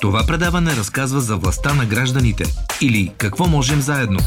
Това предаване разказва за властта на гражданите или какво можем заедно.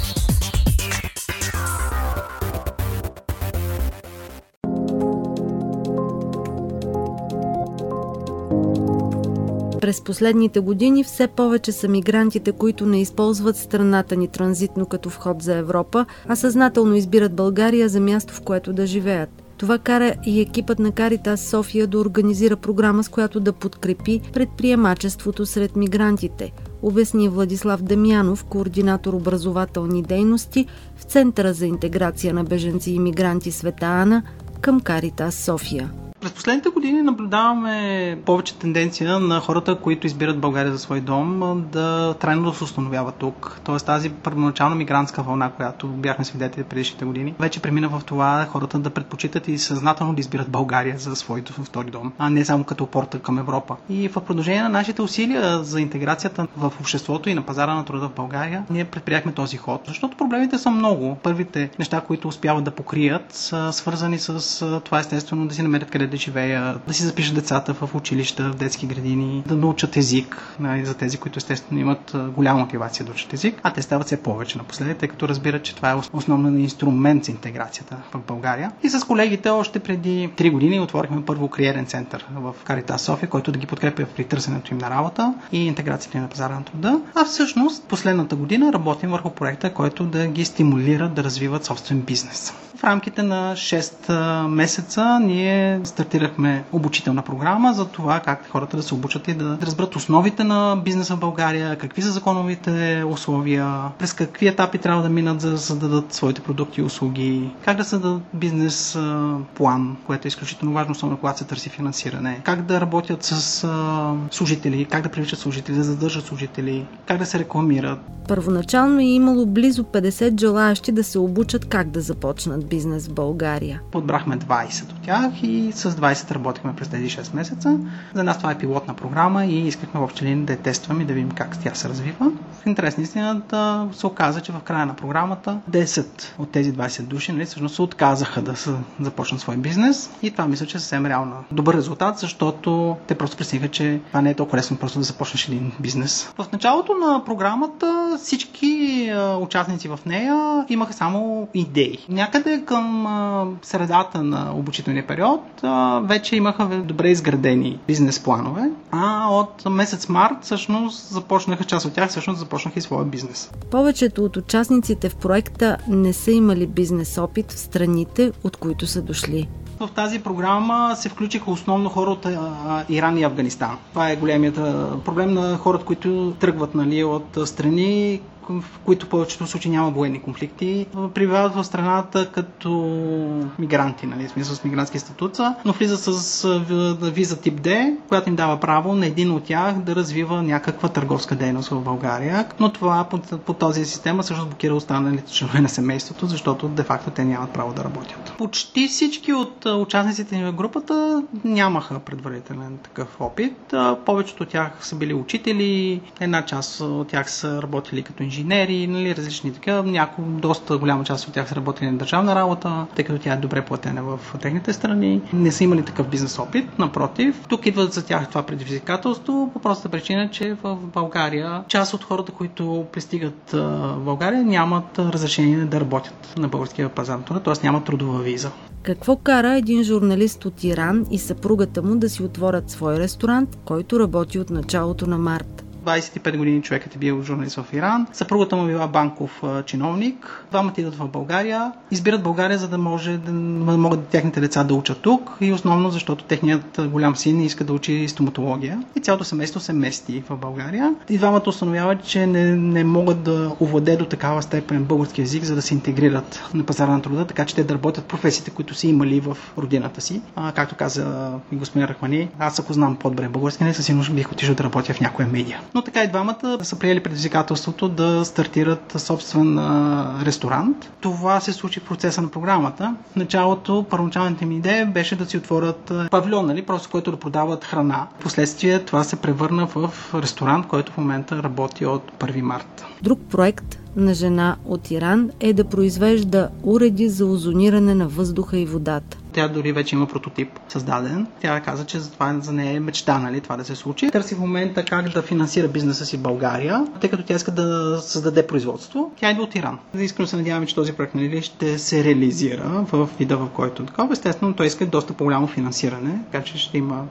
През последните години все повече са мигрантите, които не използват страната ни транзитно като вход за Европа, а съзнателно избират България за място, в което да живеят. Това кара и екипът на Каритас София да организира програма, с която да подкрепи предприемачеството сред мигрантите, обясни Владислав Демянов, координатор образователни дейности в Центъра за интеграция на беженци и мигранти Света Ана към Каритас София. През последните години наблюдаваме повече тенденция на хората, които избират България за свой дом, да трайно да се установяват тук. Тоест тази първоначална мигрантска вълна, която бяхме свидетели предишните години, вече премина в това хората да предпочитат и съзнателно да избират България за своето втори дом, а не само като порта към Европа. И в продължение на нашите усилия за интеграцията в обществото и на пазара на труда в България, ние предприяхме този ход. Защото проблемите са много. Първите неща, които успяват да покрият, са свързани с това естествено да си намерят къде да живеят, да си запишат децата в училища, в детски градини, да научат език, нали, за тези, които естествено имат голяма мотивация да учат език, а те стават все повече напоследък, тъй като разбират, че това е основен инструмент за интеграцията в България. И с колегите още преди 3 години отворихме първо кариерен център в Карита София, който да ги подкрепя при търсенето им на работа и интеграцията им на пазара на труда. А всъщност последната година работим върху проекта, който да ги стимулира да развиват собствен бизнес. В рамките на 6 месеца ние стартирахме обучителна програма за това как хората да се обучат и да разберат основите на бизнеса в България, какви са законовите условия, през какви етапи трябва да минат за да създадат своите продукти и услуги, как да създадат бизнес план, което е изключително важно, особено когато се търси финансиране, как да работят с служители, как да привличат служители, да задържат служители, как да се рекламират. Първоначално е имало близо 50 желаящи да се обучат как да започнат бизнес в България. Подбрахме 20 от тях и с 20 работихме през тези 6 месеца. За нас това е пилотна програма и искахме в общи линии да я тестваме и да видим как тя се развива. В интерес на истината се оказа, че в края на програмата 10 от тези 20 души нали, всъщност се отказаха да започнат свой бизнес и това мисля, че е съвсем реално добър резултат, защото те просто пресиха, че това не е толкова лесно просто да започнеш един бизнес. В началото на програмата всички участници в нея имаха само идеи. Някъде към средата на обучителния период вече имаха добре изградени бизнес планове, а от месец март всъщност започнаха, част от тях всъщност започнаха и своя бизнес. Повечето от участниците в проекта не са имали бизнес опит в страните, от които са дошли. В тази програма се включиха основно хора от Иран и Афганистан. Това е големият проблем на хората, които тръгват нали, от страни, в които повечето случаи няма военни конфликти, прибивават в страната като мигранти, нали, в смисъл с мигрантски статут, но влизат с виза тип D, която им дава право на един от тях да развива някаква търговска дейност в България, но това по, по този система също блокира останалите членове на семейството, защото де-факто те нямат право да работят. Почти всички от участниците ни в групата нямаха предварителен такъв опит. Повечето от тях са били учители, една част от тях са работили като инженери, инженери, нали, различни така. Някои, доста голяма част от тях са работили на държавна работа, тъй като тя е добре платена в техните страни. Не са имали такъв бизнес опит, напротив. Тук идват за тях това предизвикателство по простата причина, че в България част от хората, които пристигат в България, нямат разрешение да работят на българския пазар, т.е. нямат трудова виза. Какво кара един журналист от Иран и съпругата му да си отворят свой ресторант, който работи от началото на март? 25 години човекът е бил журналист в Иран. Съпругата му била банков чиновник. Двамата идват в България. Избират България, за да може да могат техните деца да учат тук и основно защото техният голям син иска да учи стоматология. И цялото семейство се мести в България. И двамата установяват, че не, не могат да овладе до такава степен български язик, за да се интегрират на пазара на труда, така че те да работят професиите, които са имали в родината си. А, както каза и господин Рахмани, аз ако знам по-добре български, не със сигурност бих отишъл да работя в някоя медия но така и двамата са приели предизвикателството да стартират собствен ресторант. Това се случи в процеса на програмата. Началото, първоначалната им идея беше да си отворят павилион, нали, просто който да продават храна. Впоследствие това се превърна в ресторант, който в момента работи от 1 марта. Друг проект на жена от Иран е да произвежда уреди за озониране на въздуха и водата. Тя дори вече има прототип създаден. Тя каза, че за това за нея е мечта, нали, това да се случи. Търси в момента как да финансира бизнеса си в България, тъй като тя иска да създаде производство. Тя идва от Иран. Искрено се надяваме, че този проект нали, ще се реализира в вида, в който е такова. Естествено, той иска доста по-голямо финансиране, така че ще има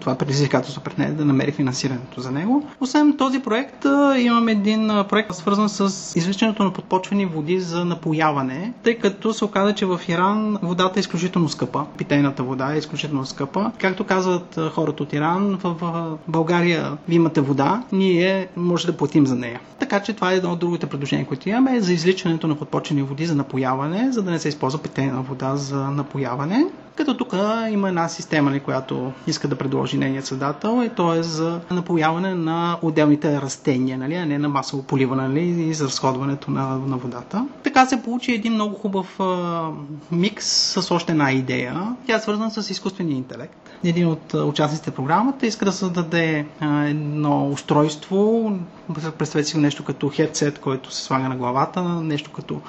това предизвикателство пред нея да намери финансирането за него. Освен този проект, имаме един проект свързан с извличането на подпочвени води за напояване, тъй като се оказа, че в Иран водата е изключително скъпа. Питейната вода е изключително скъпа. Както казват хората от Иран, в България ви имате вода, ние може да платим за нея. Така че това е едно от другите предложения, които имаме за изличането на подпочвени води за напояване, за да не се използва питейна вода за напояване. Като тук има една система, която иска да предложи нейният създател, и то е за напояване на отделните растения, нали, а не на масово поливане нали, и за разходването на, на водата. Така се получи един много хубав а, микс с още една идея. Тя е свързана с изкуствения интелект. Един от участниците в програмата иска да създаде а, едно устройство, представете си нещо като хедсет, който се слага на главата, нещо като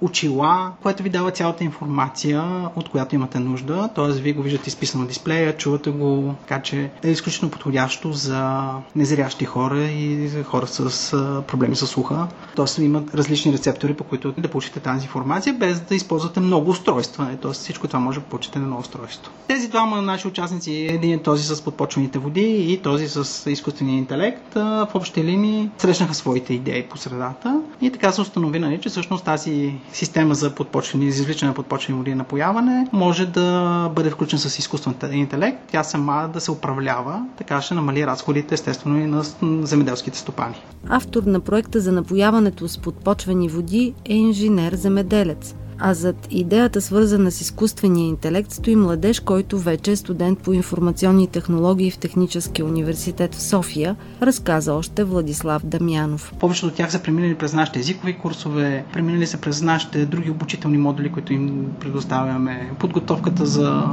очила, което ви дава цялата информация, от която имате нужда. Т.е. вие го виждате изписано на дисплея, чувате го, така че е изключително подходящо за незрящи хора и за хора с проблеми с слуха. Тоест имат различни рецептори, по които да получите тази информация, без да използвате много устройства. Тоест всичко това може да получите на едно устройство. Тези двама наши участници, един е този с подпочвените води и този с изкуствения интелект, в общи линии срещнаха своите идеи по средата и така се установи, нали, че всъщност тази система за подпочвени, извличане на подпочвени води и напояване може да бъде включен с изкуствен интелект, тя сама да се управлява, така ще намали разходите естествено и на земеделските стопани. Автор на проекта за напояването с подпочвени води е инженер-земеделец а зад идеята свързана с изкуствения интелект стои младеж, който вече е студент по информационни технологии в Техническия университет в София, разказа още Владислав Дамянов. Повечето от тях са преминали през нашите езикови курсове, преминали са през нашите други обучителни модули, които им предоставяме, подготовката за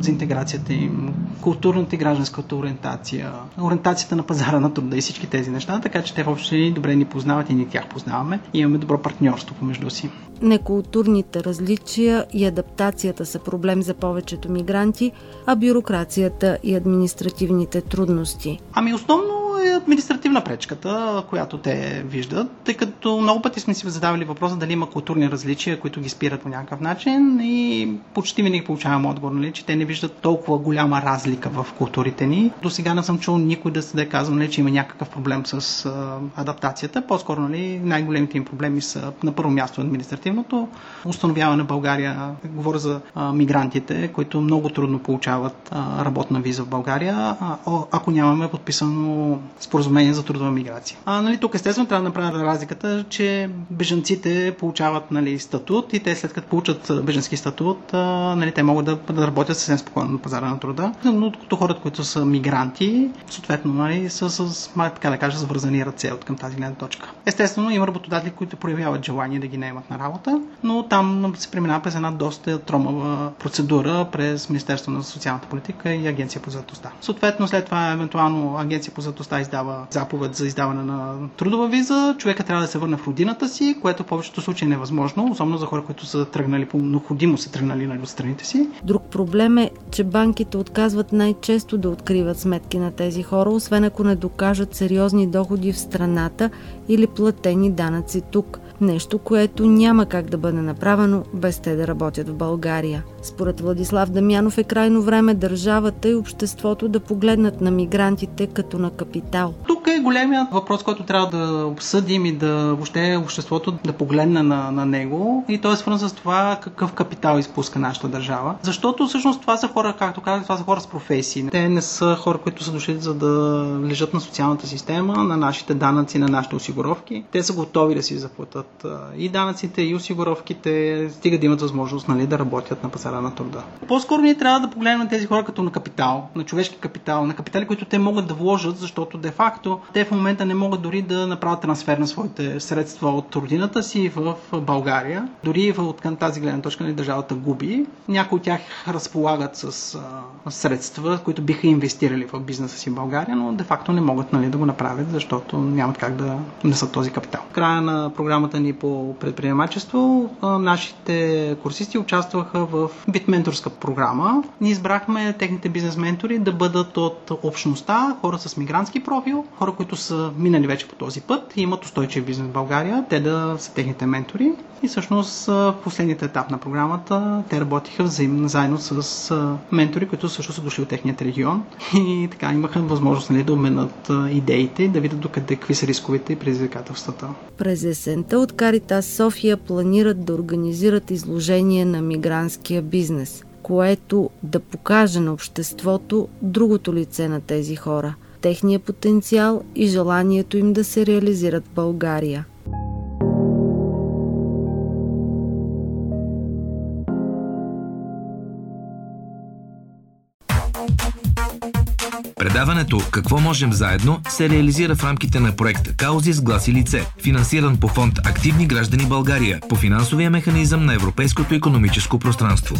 за интеграцията им, културната и гражданската ориентация, ориентацията на пазара на труда и всички тези неща, така че те въобще добре ни познават и ние тях познаваме и имаме добро партньорство помежду си. Некултурните различия и адаптацията са проблем за повечето мигранти, а бюрокрацията и административните трудности. Ами основно е административна пречката, която те виждат, тъй като много пъти сме си задавали въпроса дали има културни различия, които ги спират по някакъв начин и почти винаги получавам отговор, нали, че те не виждат толкова голяма разлика в културите ни. До сега не съм чул никой да се да казва, нали, че има някакъв проблем с а, адаптацията. По-скоро нали, най-големите им проблеми са на първо място административното. Установяване в България, говоря за а, мигрантите, които много трудно получават а, работна виза в България, а, ако нямаме подписано споразумение за трудова миграция. А, нали, тук естествено трябва да направим разликата, че бежанците получават нали, статут и те след като получат бежански статут, а, нали, те могат да, да работят съвсем спокойно на пазара на труда. Но като хората, които са мигранти, съответно нали, са с, така да кажа, свързани ръце от към тази гледна точка. Естествено, има работодатели, които проявяват желание да ги наемат на работа, но там се преминава през една доста тромава процедура през Министерство на социалната политика и Агенция по заедостта. Съответно, след това евентуално Агенция по заедостта издава заповед за издаване на трудова виза, човека трябва да се върне в родината си, което в повечето случаи е невъзможно, особено за хора, които са тръгнали по необходимо са тръгнали нали, от страните си. Друг проблем е, че банките отказват най-често да откриват сметки на тези хора, освен ако не докажат сериозни доходи в страната или платени данъци тук. Нещо, което няма как да бъде направено без те да работят в България. Според Владислав Дамянов е крайно време държавата и обществото да погледнат на мигрантите като на капитал. Тук е големият въпрос, който трябва да обсъдим и да въобще обществото да погледне на, на него и то е свързан с това какъв капитал изпуска нашата държава. Защото всъщност това са хора, както казах, това са хора с професии. Те не са хора, които са дошли за да лежат на социалната система, на нашите данъци, на нашите осигуровки. Те са готови да си заплатят и данъците, и осигуровките, стига да имат възможност нали, да работят на пазара на труда. По-скоро ние трябва да погледнем тези хора като на капитал, на човешки капитал, на капитали, които те могат да вложат, защото де-факто които те в момента не могат дори да направят трансфер на своите средства от родината си в България. Дори от към тази гледна точка на нали, държавата губи. Някои от тях разполагат с а, средства, които биха инвестирали в бизнеса си в България, но де-факто не могат нали, да го направят, защото нямат как да внесат този капитал. В края на програмата ни по предприемачество а, нашите курсисти участваха в вид менторска програма. Ние избрахме техните бизнес ментори да бъдат от общността, хора с мигрантски профил, хора, които са минали вече по този път и имат устойчив бизнес в България, те да са техните ментори. И всъщност в последният етап на програмата те работиха взаимно, заедно с ментори, които също са дошли от техният регион и така имаха възможност нали, да обменят идеите и да видят докъде какви са рисковете и предизвикателствата. През есента от Каритас София планират да организират изложение на мигрантския бизнес, което да покаже на обществото другото лице на тези хора, техния потенциал и желанието им да се реализират в България. Предаването «Какво можем заедно» се реализира в рамките на проект «Каузи с глас и лице», финансиран по фонд «Активни граждани България» по финансовия механизъм на Европейското економическо пространство.